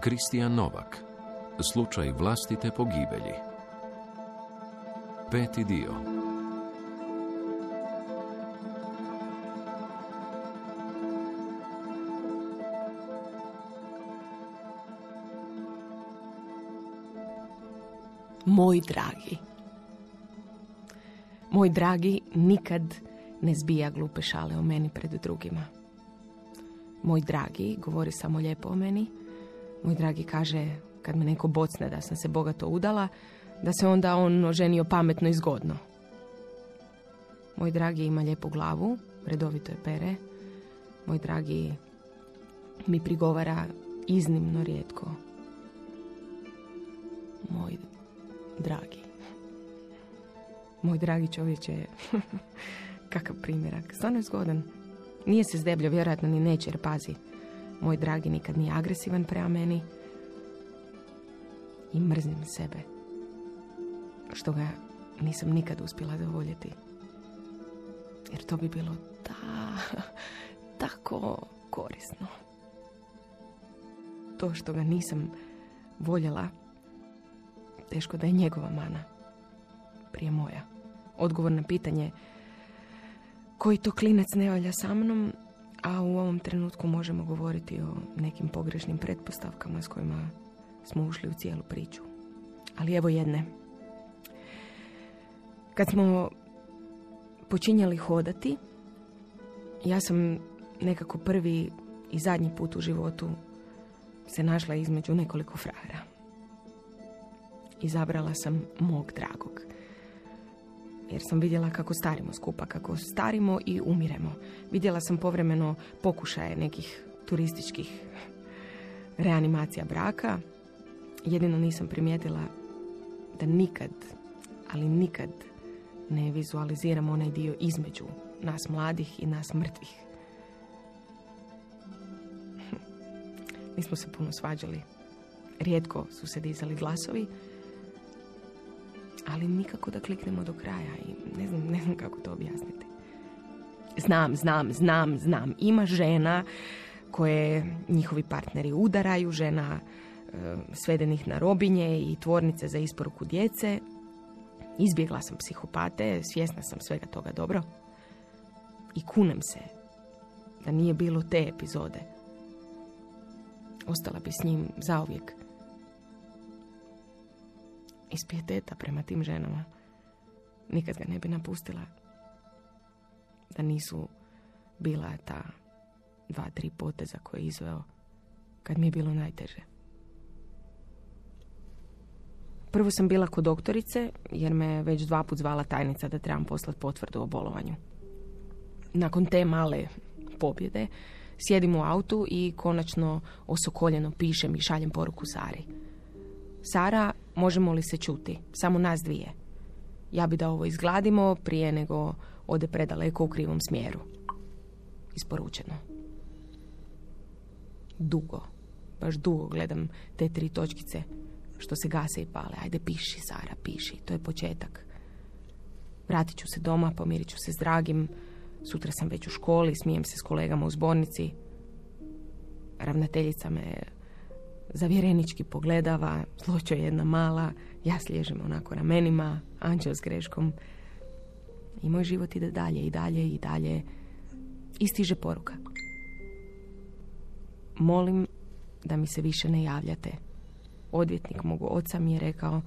Kristijan Novak. Slučaj vlastite pogibelji. Peti dio. Moj dragi. Moj dragi nikad ne zbija glupe šale o meni pred drugima. Moj dragi govori samo lijepo o meni. Moj dragi kaže kad me neko bocne da sam se bogato udala, da se onda on oženio pametno i zgodno. Moj dragi ima lijepu glavu, redovito je pere. Moj dragi mi prigovara iznimno rijetko. Moj dragi. Moj dragi čovječ je kakav primjerak. Stvarno je zgodan. Nije se zdebljo, vjerojatno ni neće, jer pazi. Moj dragi nikad nije agresivan prema meni. I mrzim sebe. Što ga nisam nikad uspjela zavoljeti. Jer to bi bilo ta, tako korisno. To što ga nisam voljela, teško da je njegova mana. Prije moja. Odgovor na pitanje koji to klinac ne valja sa mnom, a u ovom trenutku možemo govoriti o nekim pogrešnim pretpostavkama s kojima smo ušli u cijelu priču. Ali evo jedne. Kad smo počinjali hodati, ja sam nekako prvi i zadnji put u životu se našla između nekoliko frajera. Izabrala sam mog dragog jer sam vidjela kako starimo skupa, kako starimo i umiremo. Vidjela sam povremeno pokušaje nekih turističkih reanimacija braka. Jedino nisam primijetila da nikad, ali nikad ne vizualiziram onaj dio između nas mladih i nas mrtvih. Nismo se puno svađali. Rijetko su se dizali glasovi, ali nikako da kliknemo do kraja i ne znam, ne znam kako to objasniti. Znam, znam, znam, znam. Ima žena koje njihovi partneri udaraju, žena e, svedenih na robinje i tvornice za isporuku djece. Izbjegla sam psihopate, svjesna sam svega toga dobro. I kunem se da nije bilo te epizode. Ostala bi s njim zauvijek iz pijeteta prema tim ženama. Nikad ga ne bi napustila. Da nisu bila ta dva, tri poteza koje je izveo kad mi je bilo najteže. Prvo sam bila kod doktorice, jer me već dva put zvala tajnica da trebam poslati potvrdu o bolovanju. Nakon te male pobjede, sjedim u autu i konačno osokoljeno pišem i šaljem poruku Sari. Sara, možemo li se čuti? Samo nas dvije. Ja bi da ovo izgladimo prije nego ode predaleko u krivom smjeru. Isporučeno. Dugo, baš dugo gledam te tri točkice što se gase i pale. Ajde, piši, Sara, piši. To je početak. Vratit ću se doma, pomirit ću se s dragim. Sutra sam već u školi, smijem se s kolegama u zbornici. Ravnateljica me zavjerenički pogledava, zločo je jedna mala, ja sliježem onako ramenima, anđel s greškom. I moj život ide dalje i dalje i dalje. I stiže poruka. Molim da mi se više ne javljate. Odvjetnik mogu oca mi je rekao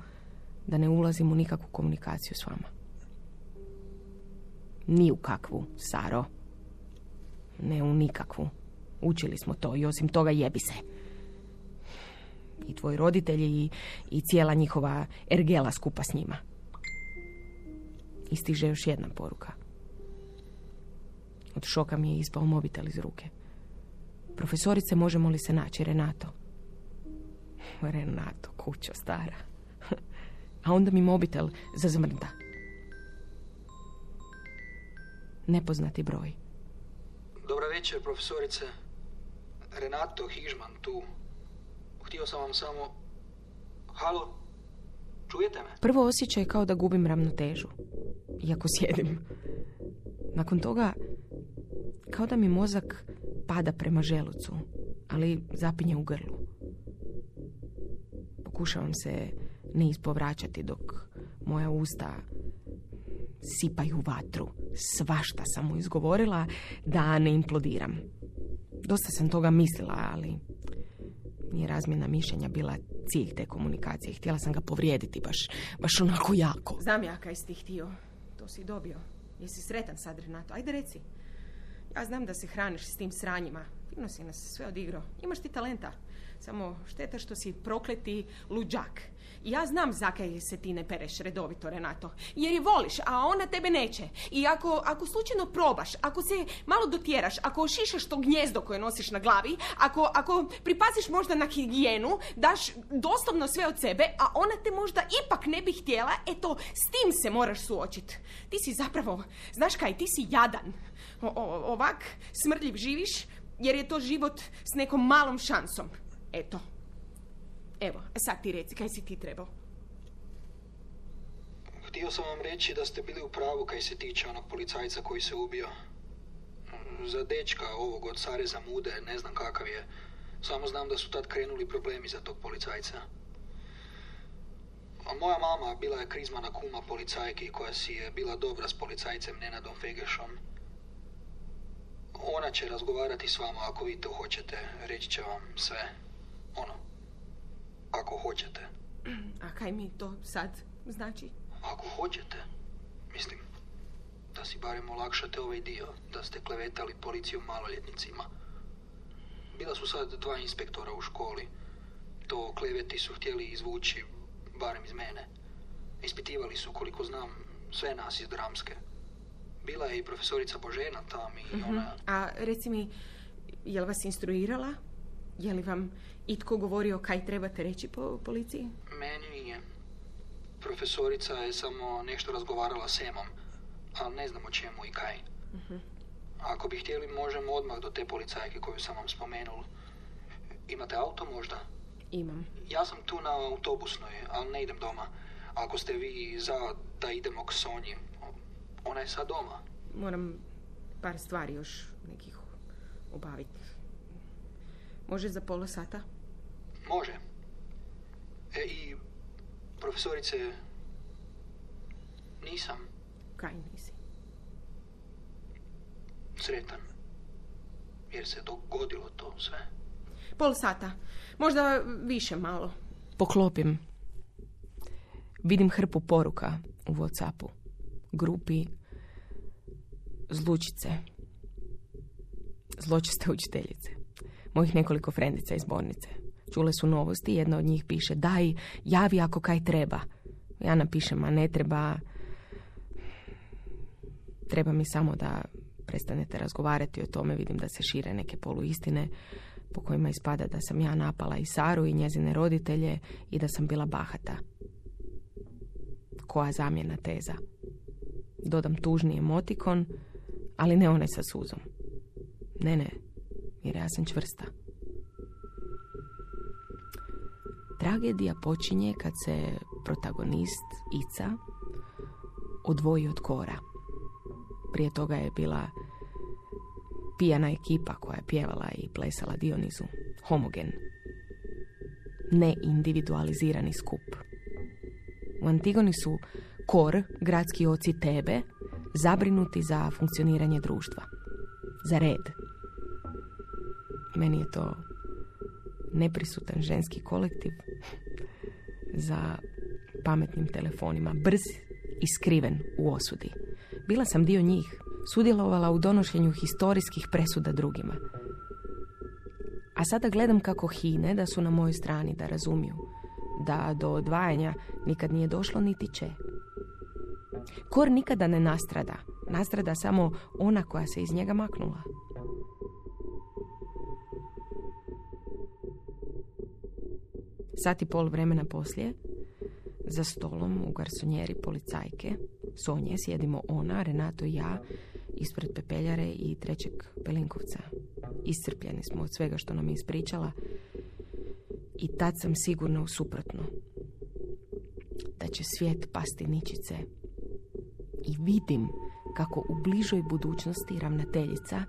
da ne ulazim u nikakvu komunikaciju s vama. Ni u kakvu, Saro. Ne u nikakvu. Učili smo to i osim toga jebi se i tvoji roditelji i, i cijela njihova ergela skupa s njima. I stiže još jedna poruka. Od šoka mi je ispao mobitel iz ruke. Profesorice, možemo li se naći, Renato? Renato, kućo stara. A onda mi mobitel zazmrda. Nepoznati broj. Dobra večer, profesorice. Renato Hižman tu. Htio sam vam samo... Halo? Čujete me? Prvo osjećaj kao da gubim ravnotežu. Iako sjedim. Nakon toga, kao da mi mozak pada prema želucu, ali zapinje u grlu. Pokušavam se ne ispovraćati dok moja usta sipaju vatru. Svašta sam mu izgovorila da ne implodiram. Dosta sam toga mislila, ali nije razmjena mišljenja bila cilj te komunikacije. Htjela sam ga povrijediti baš, baš onako jako. Znam ja kaj si ti htio. To si dobio. Jesi sretan sad, Renato? Ajde reci. Ja znam da se hraniš s tim sranjima. Divno si nas sve odigrao. Imaš ti talenta. Samo šteta što si prokleti luđak. Ja znam zakaj se ti ne pereš redovito, Renato. Jer je voliš, a ona tebe neće. I ako, ako slučajno probaš, ako se malo dotjeraš, ako ošišaš to gnjezdo koje nosiš na glavi, ako, ako pripaziš možda na higijenu, daš doslovno sve od sebe, a ona te možda ipak ne bi htjela, eto, s tim se moraš suočiti. Ti si zapravo, znaš kaj, ti si jadan. ovak smrdljiv živiš, jer je to život s nekom malom šansom. Eto. Evo, sad ti reci, kaj si ti trebao? Htio sam vam reći da ste bili u pravu kaj se tiče onog policajca koji se ubio. Za dečka ovog od Sareza Mude, ne znam kakav je. Samo znam da su tad krenuli problemi za tog policajca. A moja mama bila je krizmana kuma policajki koja si je bila dobra s policajcem Nenadom Fegešom. Ona će razgovarati s vama ako vi to hoćete. Reći će vam sve. Ono, ako hoćete. A kaj mi to sad znači? Ako hoćete, mislim, da si barem olakšate ovaj dio, da ste klevetali policiju maloljetnicima. Bila su sad dva inspektora u školi. To kleveti su htjeli izvući, barem iz mene. Ispitivali su, koliko znam, sve nas iz dramske. Bila je i profesorica Božena tam i mhm. ona... A reci mi, je vas instruirala? Je li vam itko govorio kaj trebate reći po policiji? Meni nije. Profesorica je samo nešto razgovarala s Emom, ali ne znam o čemu i kaj. uh Ako bi htjeli, možemo odmah do te policajke koju sam vam spomenul. Imate auto možda? Imam. Ja sam tu na autobusnoj, ali ne idem doma. Ako ste vi za da idemo k Sonji, ona je sad doma. Moram par stvari još nekih obaviti. Može za pola sata? Može. E i, profesorice, nisam. Kaj nisi? Sretan. Jer se dogodilo to sve. Pol sata. Možda više malo. Poklopim. Vidim hrpu poruka u Whatsappu. Grupi zlučice. Zločiste učiteljice mojih nekoliko frendica iz bolnice. Čule su novosti, jedna od njih piše daj, javi ako kaj treba. Ja napišem, a ne treba, treba mi samo da prestanete razgovarati o tome, vidim da se šire neke poluistine po kojima ispada da sam ja napala i Saru i njezine roditelje i da sam bila bahata. Koja zamjena teza? Dodam tužni emotikon, ali ne one sa suzom. Ne, ne, jer ja sam čvrsta. Tragedija počinje kad se protagonist Ica odvoji od kora. Prije toga je bila pijana ekipa koja je pjevala i plesala Dionizu. Homogen. Neindividualizirani skup. U Antigoni su kor, gradski oci tebe, zabrinuti za funkcioniranje društva. Za red. Meni je to neprisutan ženski kolektiv za pametnim telefonima, brz i skriven u osudi. Bila sam dio njih, sudjelovala u donošenju historijskih presuda drugima. A sada gledam kako hine da su na mojoj strani, da razumiju, da do odvajanja nikad nije došlo niti će. Kor nikada ne nastrada, nastrada samo ona koja se iz njega maknula. Sat i pol vremena poslije, za stolom u garsonjeri policajke, Sonje, sjedimo ona, Renato i ja, ispred pepeljare i trećeg pelinkovca. Iscrpljeni smo od svega što nam je ispričala i tad sam sigurna u suprotno. Da će svijet pasti ničice. I vidim kako u bližoj budućnosti ravnateljica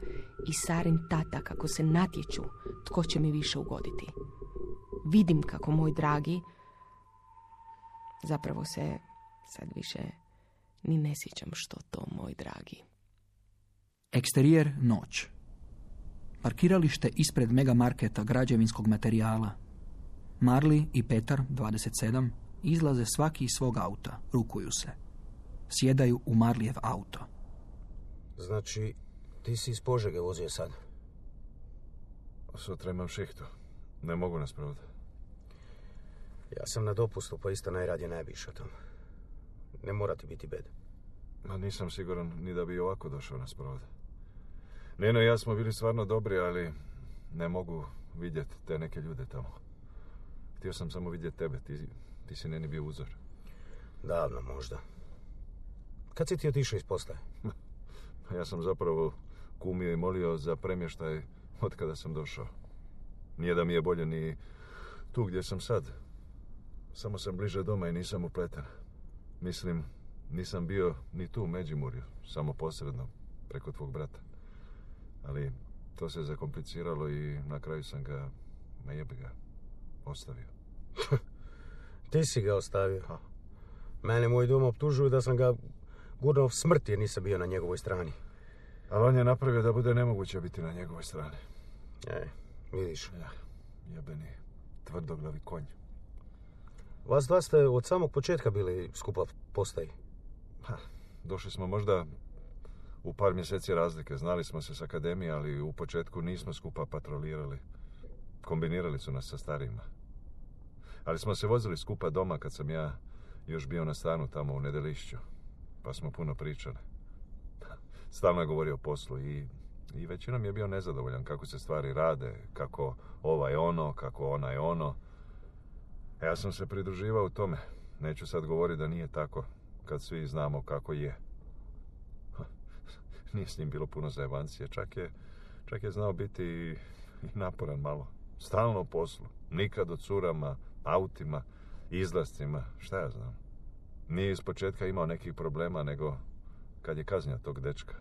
i Sarin tata kako se natječu tko će mi više ugoditi. Vidim kako moj dragi Zapravo se sad više ni ne sjećam što to, moj dragi. Eksterijer noć. Parkiralište ispred megamarketa građevinskog materijala. Marli i Petar, 27, izlaze svaki iz svog auta, rukuju se. Sjedaju u Marlijev auto. Znači, ti si iz Požege vozio sad? Sutra imam šihtu. Ne mogu nas provod. Ja sam na dopustu, pa isto najradije ne biš o tom. Ne mora ti biti bed. Ma nisam siguran ni da bi ovako došao na sprovod. Neno i ja smo bili stvarno dobri, ali ne mogu vidjeti te neke ljude tamo. Htio sam samo vidjeti tebe, ti, ti si neni bio uzor. Davno možda. Kad si ti otišao iz postaje? Ja sam zapravo kumio i molio za premještaj od kada sam došao. Nije da mi je bolje ni tu gdje sam sad. Samo sam bliže doma i nisam upleten. Mislim, nisam bio ni tu u Međimurju, samo posredno, preko tvog brata. Ali to se zakompliciralo i na kraju sam ga, ma jebi ga, ostavio. Ti si ga ostavio. Mene moj dom optužuju da sam ga gurnuo smrti jer nisam bio na njegovoj strani. Ali on je napravio da bude nemoguće biti na njegovoj strani. E, vidiš. Ja, jebeni, tvrdoglavi konj. Vas dva ste od samog početka bili skupa postaji. Ha, došli smo možda u par mjeseci razlike. Znali smo se s akademije, ali u početku nismo skupa patrolirali. Kombinirali su nas sa starijima. Ali smo se vozili skupa doma kad sam ja još bio na stanu tamo u Nedelišću. Pa smo puno pričali. Stalno je govorio o poslu i, i većinom je bio nezadovoljan kako se stvari rade, kako ovaj ono, kako ona je ono. Ja sam se pridruživao u tome. Neću sad govoriti da nije tako, kad svi znamo kako je. Nije s njim bilo puno zajebancije, čak je, čak je znao biti i, naporan malo. Stalno u poslu, nikad o curama, autima, izlascima, šta ja znam. Nije iz početka imao nekih problema, nego kad je kaznja tog dečka.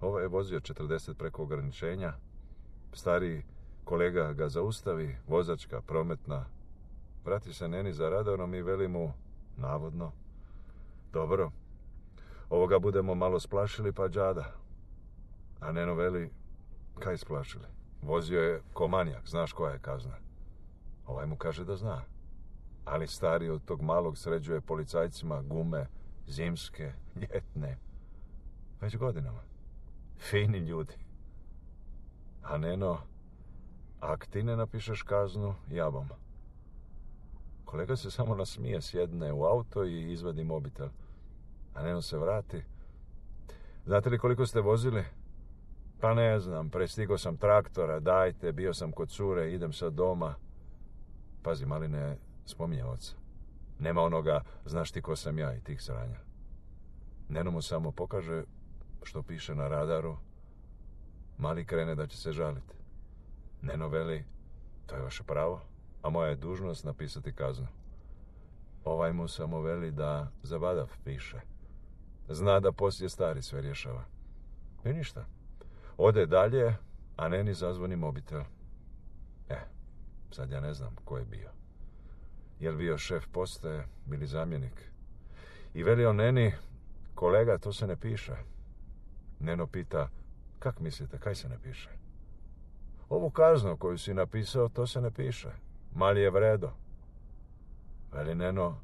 Ovo je vozio 40 preko ograničenja, stari kolega ga zaustavi, vozačka, prometna, vrati se Neni za radarom i veli mu, navodno, dobro, ovoga budemo malo splašili pa džada. A Neno veli, kaj splašili? Vozio je ko manijak, znaš koja je kazna. Ovaj mu kaže da zna. Ali stari od tog malog sređuje policajcima gume, zimske, ljetne. Već godinama. Fini ljudi. A Neno, ak ti ne napišeš kaznu, ja bom. Kolega se samo nasmije, sjedne u auto i izvadi mobitel. A Neno se vrati. Znate li koliko ste vozili? Pa ne znam, prestigo sam traktora, dajte, bio sam kod cure, idem sad doma. Pazi, mali ne spominje oca. Nema onoga, znaš ti ko sam ja i tih sranja. Neno mu samo pokaže što piše na radaru. Mali krene da će se žaliti. Neno veli, to je vaše pravo, a moja je dužnost napisati kaznu. Ovaj mu samo veli da zabadav piše. Zna da poslije stari sve rješava. I ništa. Ode dalje, a Neni zazvoni mobitel. E, sad ja ne znam ko je bio. Jel bio šef postaje ili zamjenik? I veli on Neni, kolega, to se ne piše. Neno pita, kak mislite, kaj se ne piše? Ovu kaznu koju si napisao, to se ne piše. Mali je vredo. Veli Neno,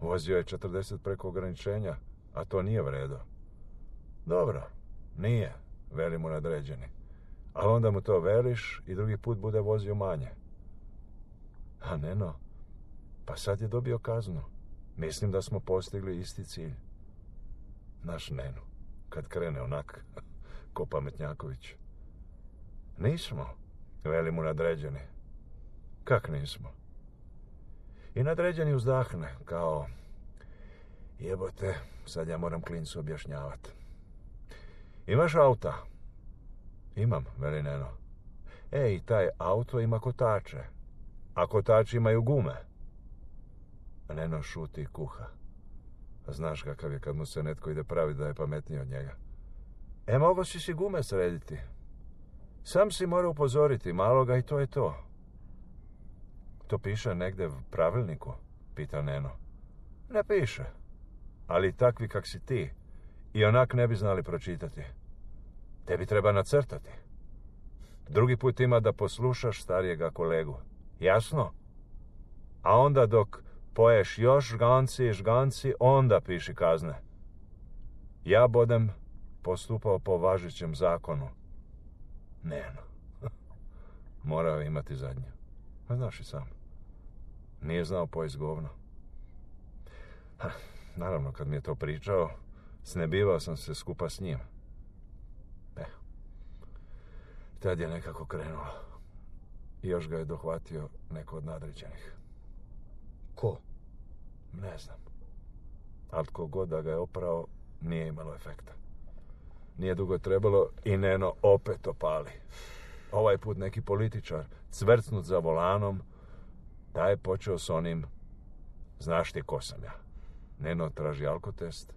vozio je 40 preko ograničenja, a to nije vredo. Dobro, nije, veli mu nadređeni. Ali onda mu to veliš i drugi put bude vozio manje. A Neno, pa sad je dobio kaznu. Mislim da smo postigli isti cilj. Naš Nenu, kad krene onak, ko pametnjaković. Nismo, veli mu nadređeni. Kak nismo? I nadređeni uzdahne, kao... Jebote, sad ja moram klincu objašnjavati. Imaš auta? Imam, veli Neno. Ej, taj auto ima kotače. A kotači imaju gume. A Neno šuti i kuha. A znaš kakav je kad mu se netko ide praviti da je pametniji od njega. E, mogo si si gume srediti. Sam si mora upozoriti maloga i to je to. To piše negdje u pravilniku, pita Neno. Ne piše. Ali takvi kak si ti, i onak ne bi znali pročitati. Tebi treba nacrtati. Drugi put ima da poslušaš starijega kolegu. Jasno? A onda dok poješ još žganci i žganci, onda piši kazne. Ja budem postupao po važećem zakonu. Ne, no. Morao imati zadnje. Pa znaš i sam. Nije znao pojest govno. Ha, naravno, kad mi je to pričao, snebivao sam se skupa s njim. E, tad je nekako krenulo. I još ga je dohvatio neko od nadređenih. Ko? Ne znam. Ali tko god da ga je oprao, nije imalo efekta. Nije dugo trebalo i Neno opet opali. Ovaj put neki političar, cvrcnut za volanom, taj je počeo s onim, znaš ti ko sam ja. Neno traži alkotest,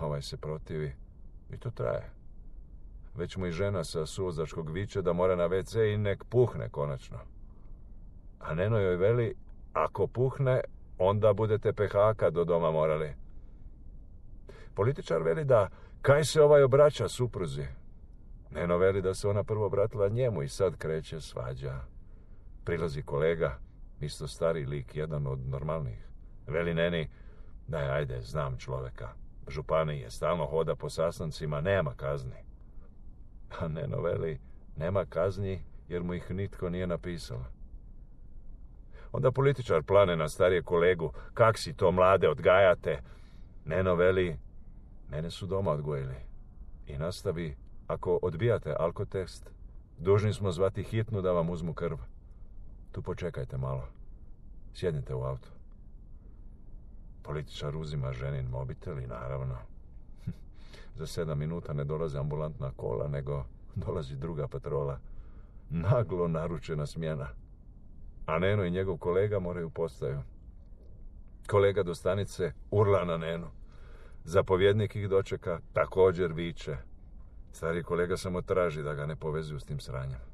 ovaj se protivi i to traje. Već mu i žena sa suvozačkog viče da mora na WC i nek puhne konačno. A Neno joj veli, ako puhne, onda budete PHK do doma morali. Političar veli da kaj se ovaj obraća supruzi. Neno veli da se ona prvo obratila njemu i sad kreće svađa. Prilazi kolega, isto stari lik, jedan od normalnih. Veli Neni, daj ajde, znam čoveka. Župani je, stalno hoda po sastancima, nema kazni. A Neno veli, nema kazni jer mu ih nitko nije napisao. Onda političar plane na starije kolegu, kak si to mlade odgajate. Neno veli, mene su doma odgojili. I nastavi, ako odbijate alkotest, dužni smo zvati hitnu da vam uzmu krv. Tu počekajte malo. Sjednite u auto. Političar uzima ženin mobitel i naravno, za sedam minuta ne dolazi ambulantna kola, nego dolazi druga patrola. Naglo naručena smjena. A Neno i njegov kolega moraju postaju. Kolega do stanice urla na Nenu. Zapovjednik ih dočeka, također viče. Stari kolega samo traži da ga ne povezuju s tim sranjem.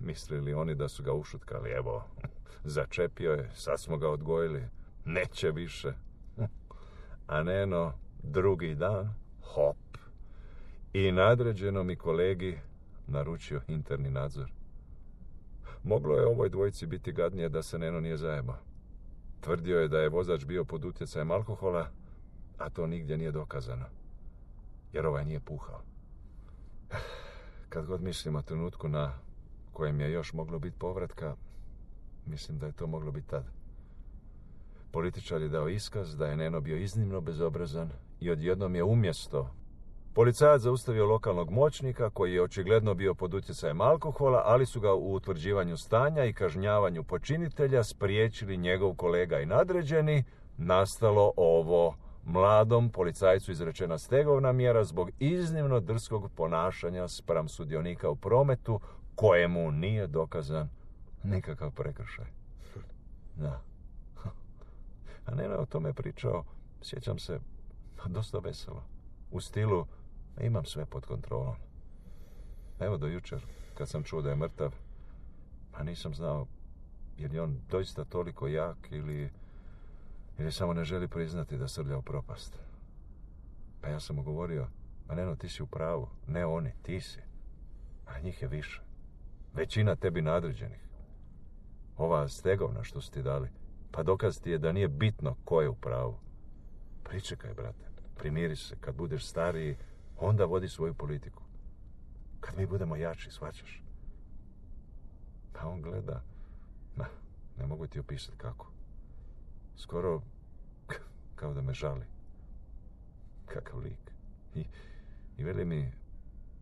Mislili oni da su ga ušutkali, evo, začepio je, sad smo ga odgojili, neće više. A Neno, drugi dan, hop. I nadređeno mi kolegi naručio interni nadzor. Moglo je ovoj dvojici biti gadnije da se Neno nije zajebao. Tvrdio je da je vozač bio pod utjecajem alkohola, a to nigdje nije dokazano. Jer ovaj nije puhao. Kad god mislim o trenutku na kojem je još moglo biti povratka, mislim da je to moglo biti tad. Političar je dao iskaz da je Neno bio iznimno bezobrazan i odjednom je umjesto. Policajac zaustavio lokalnog moćnika koji je očigledno bio pod utjecajem alkohola, ali su ga u utvrđivanju stanja i kažnjavanju počinitelja spriječili njegov kolega i nadređeni, nastalo ovo. Mladom policajcu izrečena stegovna mjera zbog iznimno drskog ponašanja spram sudionika u prometu kojemu nije dokazan nikakav prekršaj. Da. A Nena o tome pričao, sjećam se, dosta veselo. U stilu, imam sve pod kontrolom. Evo do jučer, kad sam čuo da je mrtav, pa nisam znao je li on doista toliko jak ili, ili samo ne želi priznati da srlja propast. Pa ja sam mu govorio, ma Neno, ti si u pravu, ne oni, ti si. A njih je više. Većina tebi nadređenih. Ova stegovna što su ti dali, pa dokaz ti je da nije bitno ko je u pravu. Pričekaj, brate, primiri se, kad budeš stariji, onda vodi svoju politiku. Kad mi budemo jači, svačaš. Pa on gleda, ma, ne mogu ti opisati kako. Skoro kao da me žali. Kakav lik. I, i veli mi,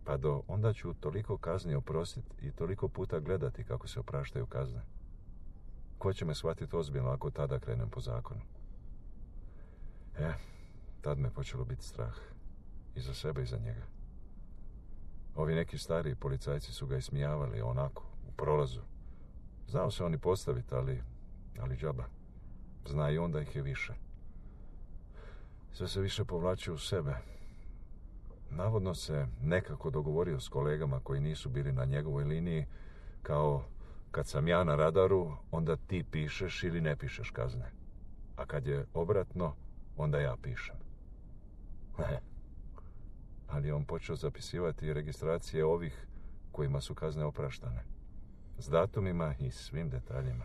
pa do onda ću toliko kazni oprostiti i toliko puta gledati kako se opraštaju kazne. Ko će me shvatiti ozbiljno ako tada krenem po zakonu? E, tad me počelo biti strah. I za sebe i za njega. Ovi neki stariji policajci su ga ismijavali onako, u prolazu. Znao se oni postaviti, ali, ali džaba. Zna i onda ih je više. Sve se više povlači u sebe. Navodno se nekako dogovorio s kolegama koji nisu bili na njegovoj liniji, kao kad sam ja na radaru, onda ti pišeš ili ne pišeš kazne. A kad je obratno, onda ja pišem. Ali on počeo zapisivati registracije ovih kojima su kazne opraštane. S datumima i svim detaljima.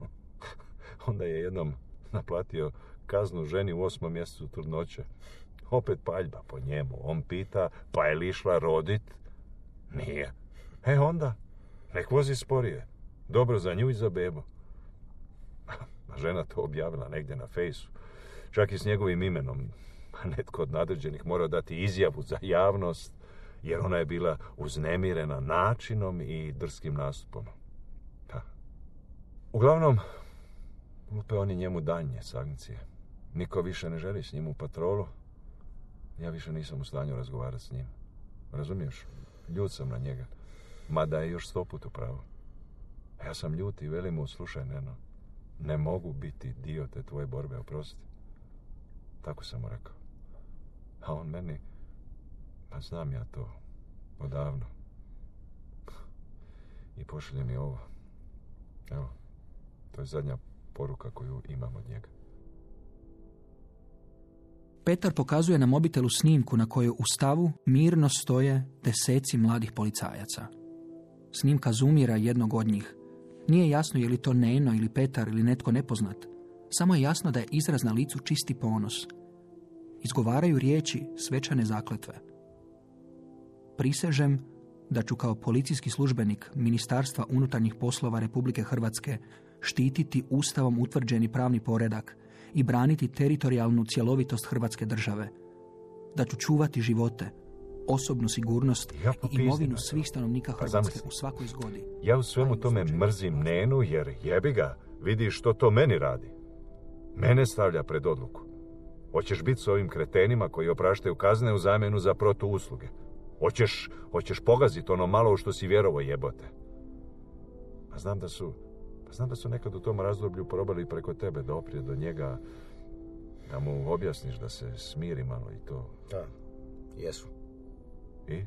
Onda je jednom naplatio kaznu ženi u osmom mjesecu trudnoće. Opet paljba po njemu. On pita, pa je li išla rodit? Nije. E onda, nek vozi sporije. Dobro za nju i za bebu. Žena to objavila negdje na fejsu. Čak i s njegovim imenom. A netko od nadređenih morao dati izjavu za javnost, jer ona je bila uznemirena načinom i drskim nastupom. Ha. Uglavnom, lupe oni njemu danje sankcije. Niko više ne želi s njim u patrolu. Ja više nisam u stanju razgovarati s njim. Razumiješ? Ljut sam na njega. Mada je još sto put u pravu. Ja sam ljut i velim mu, slušaj, Neno, ne mogu biti dio te tvoje borbe, oprosti. Tako sam mu rekao. A on meni, pa znam ja to, odavno. I pošalje mi ovo. Evo, to je zadnja poruka koju imam od njega. Petar pokazuje na mobitelu snimku na kojoj u stavu mirno stoje deseci mladih policajaca. Snimka zoomira jednog od njih. Nije jasno je li to Neno ili Petar ili netko nepoznat. Samo je jasno da je izraz na licu čisti ponos. Izgovaraju riječi svečane zakletve. Prisežem da ću kao policijski službenik Ministarstva unutarnjih poslova Republike Hrvatske štititi ustavom utvrđeni pravni poredak i braniti teritorijalnu cjelovitost Hrvatske države. Da ću čuvati živote, osobnu sigurnost i imovinu svih stanovnika Pa Hrvatske u svakoj zgodi. Ja u svemu tome mrzim. Nenu, jer jebi ga, vidi što to meni radi. Mene stavlja pred odluku. Hoćeš biti s ovim kretenima koji opraštaju kazne u zamjenu za protuusluge. Hoćeš, hoćeš pogaziti ono malo u što si vjerovo jebote. A znam da su, znam da su nekad u tom razdoblju probali preko tebe doprije do njega, da mu objasniš da se smiri malo i to. Da, jesu. I?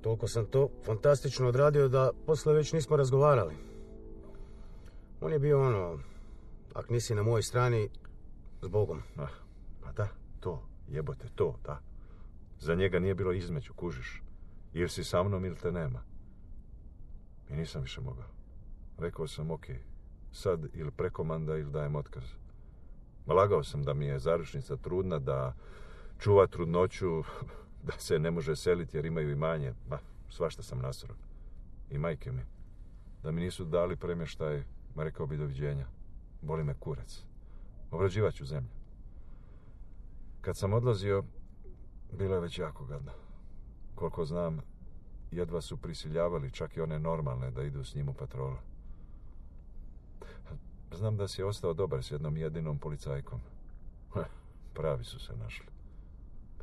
Toliko sam to fantastično odradio da posle već nismo razgovarali. On je bio ono, ak nisi na mojoj strani, s Bogom. Ah, pa da, to, jebote, to, da. Za njega nije bilo između, kužiš. Ili si sa mnom ili te nema. I nisam više mogao. Rekao sam, ok, sad ili prekomanda ili dajem otkaz. Lagao sam da mi je zaručnica trudna, da čuva trudnoću, da se ne može seliti jer imaju imanje. Ma, svašta sam nasro. I majke mi. Da mi nisu dali premještaj, ma rekao bi doviđenja. Boli me kurac. Obrađivat ću zemlju. Kad sam odlazio, bilo je već jako gadno. Koliko znam, jedva su prisiljavali čak i one normalne da idu s njim u patrolu. Znam da si ostao dobar s jednom jedinom policajkom. Pravi su se našli.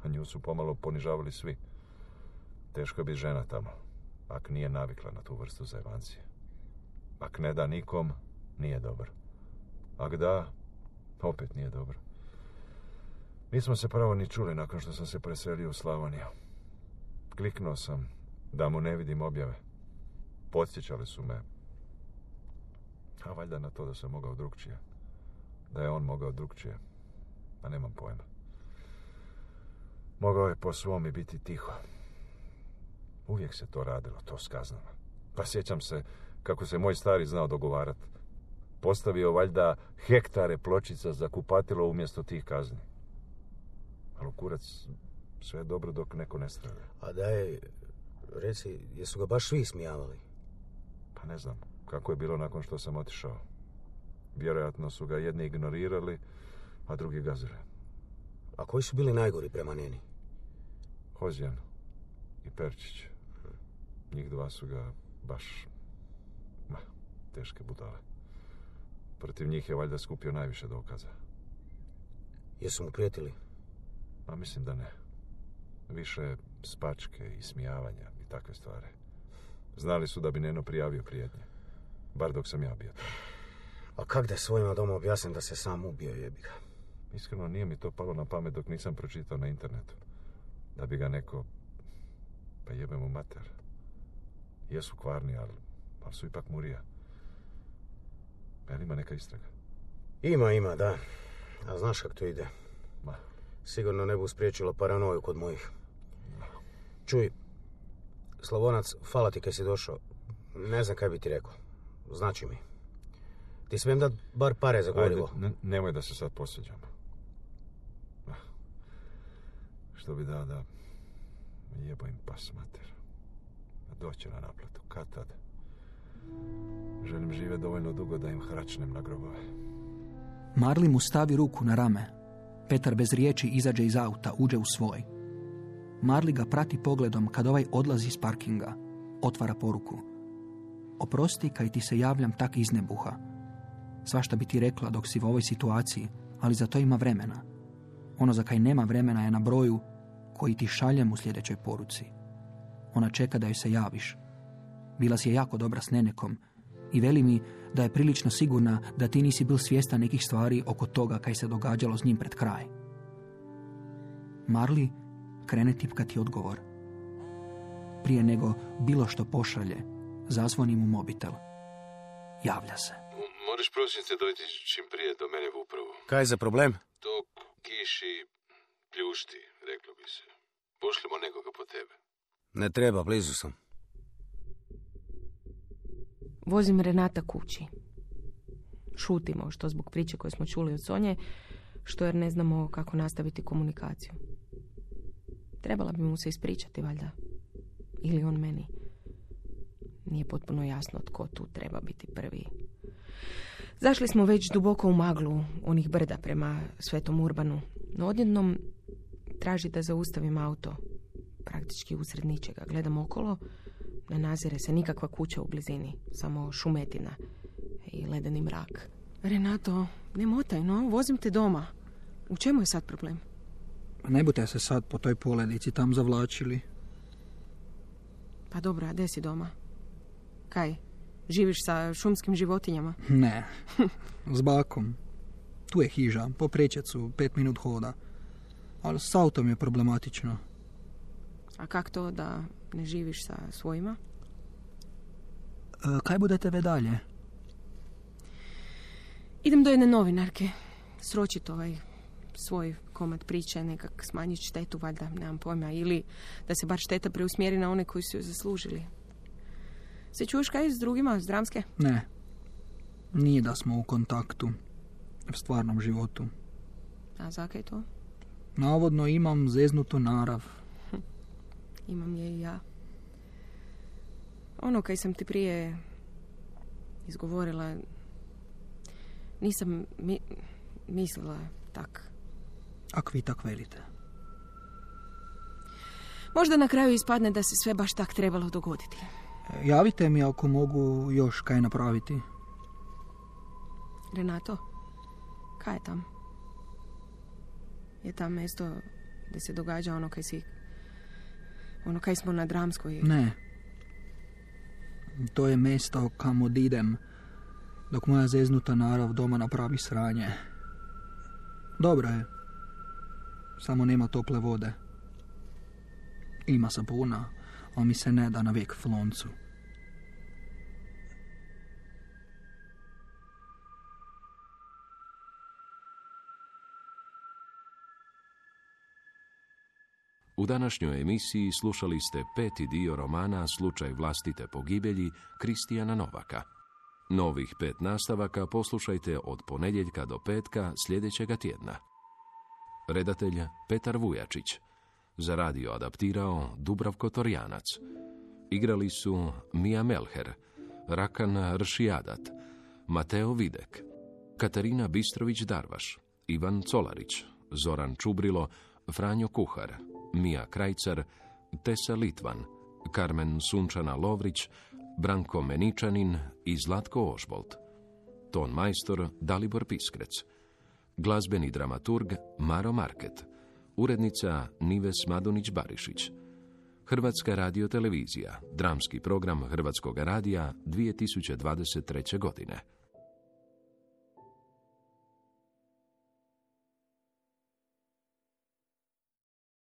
A nju su pomalo ponižavali svi. Teško biti žena tamo, ak nije navikla na tu vrstu zajvancije. Ak ne da nikom, nije dobar. Ak da, opet nije dobro. Nismo se pravo ni čuli nakon što sam se preselio u Slavoniju. Kliknuo sam da mu ne vidim objave. Podsjećali su me. A valjda na to da sam mogao drugčije. Da je on mogao drugčije. A nemam pojma. Mogao je po svom i biti tiho. Uvijek se to radilo, to s kaznama. Pa sjećam se kako se moj stari znao dogovarat. Postavio valjda hektare pločica za kupatilo umjesto tih kazni. Ali kurac, sve je dobro dok neko ne strada. A daj, reci, jesu ga baš svi smijavali? Pa ne znam kako je bilo nakon što sam otišao. Vjerojatno su ga jedni ignorirali, a drugi gazili. A koji su bili najgori prema Neni? Hozjan i Perčić. Njih dva su ga baš... Ma, teške budale. Protiv njih je valjda skupio najviše dokaza. Jesu mu prijetili? Ma mislim da ne. Više spačke i smijavanja i takve stvari. Znali su da bi Neno prijavio prijetnje. Bar dok sam ja bio tamo. A kak da svojima doma objasnim da se sam ubio jebi ga? Iskreno nije mi to palo na pamet dok nisam pročitao na internetu. Da bi ga neko... Pa jebe mu mater. Jesu kvarni, ali, ali su ipak murija. Jel ima neka istraga? Ima, ima, da. A znaš kako to ide? Ma. Sigurno ne bu spriječilo paranoju kod mojih. Čuj, Slavonac, hvala ti kaj si došao. Ne znam kaj bi ti rekao. Znači mi. Ti smijem dat bar pare za Ajde, gorivo. ne- nemoj da se sad posjeđamo. Ah, Što bi dao da jebo im pas mater. Doće na naplatu, kad tad. Želim žive dovoljno dugo da im hračnem na grobove. Marli mu stavi ruku na rame. Petar bez riječi izađe iz auta, uđe u svoj. Marli ga prati pogledom kad ovaj odlazi iz parkinga. Otvara poruku. Oprosti kaj ti se javljam tak iz nebuha. Svašta bi ti rekla dok si u ovoj situaciji, ali za to ima vremena. Ono za kaj nema vremena je na broju koji ti šaljem u sljedećoj poruci. Ona čeka da joj se javiš. Bila si je jako dobra s Nenekom i veli mi da je prilično sigurna da ti nisi bil svjestan nekih stvari oko toga kaj se događalo s njim pred kraj. Marli krene tipkati odgovor. Prije nego bilo što pošalje, zazvoni mu mobitel. Javlja se. Moraš prosim te dojti čim prije do mene u upravu. Kaj je za problem? Tok, kiši, pljušti, reklo bi se. Pošljemo nekoga po tebe. Ne treba, blizu sam. Vozim Renata kući. Šutimo, što zbog priče koje smo čuli od Sonje, što jer ne znamo kako nastaviti komunikaciju. Trebala bi mu se ispričati, valjda. Ili on meni. Nije potpuno jasno tko tu treba biti prvi. Zašli smo već duboko u maglu onih brda prema Svetom Urbanu. No odjednom traži da zaustavim auto. Praktički usred ničega. Gledam okolo, ne nazire se nikakva kuća u blizini, samo šumetina i ledeni mrak. Renato, ne motaj, no, vozim te doma. U čemu je sad problem? Ne budete se sad po toj poledici tam zavlačili. Pa dobro, a gdje si doma? Kaj, živiš sa šumskim životinjama? Ne, s bakom. Tu je hiža, po prečecu, pet minut hoda. Ali s autom je problematično. A kak to da ne živiš sa svojima? E, kaj budete ve dalje? Idem do jedne novinarke. Sročit ovaj svoj komad priče, nekak smanjiti štetu, valjda, nemam pojma. Ili da se bar šteta preusmjeri na one koji su ju zaslužili. Se čuješ kaj s drugima, s dramske? Ne. Nije da smo u kontaktu. V stvarnom životu. A zakaj to? Navodno imam zeznutu narav. Imam je i ja. Ono kaj sam ti prije izgovorila, nisam mi- mislila tak. Ak vi tak velite. Možda na kraju ispadne da se sve baš tak trebalo dogoditi. Javite mi ako mogu još kaj napraviti. Renato, kaj je tam? Je tam mjesto gdje se događa ono kaj si... Ono kaj smo na dramskoj... Ne. To je mesto kam odidem, dok moja zeznuta narav doma napravi sranje. Dobra je. Samo nema tople vode. Ima sapuna, ali mi se ne da na vijek floncu. U današnjoj emisiji slušali ste peti dio romana Slučaj vlastite pogibelji Kristijana Novaka. Novih pet nastavaka poslušajte od ponedjeljka do petka sljedećega tjedna. Redatelj Petar Vujačić. Za radio adaptirao Dubravko Torjanac. Igrali su Mija Melher, Rakan Ršijadat, Mateo Videk, Katarina Bistrović-Darvaš, Ivan Colarić, Zoran Čubrilo, Franjo Kuhar, Mija Krajcar, Tesa Litvan, Karmen Sunčana Lovrić, Branko Meničanin i Zlatko Ožbolt. Ton majstor Dalibor Piskrec. Glazbeni dramaturg Maro Market. Urednica Nives Madunić-Barišić. Hrvatska radiotelevizija, dramski program Hrvatskog radija 2023. godine.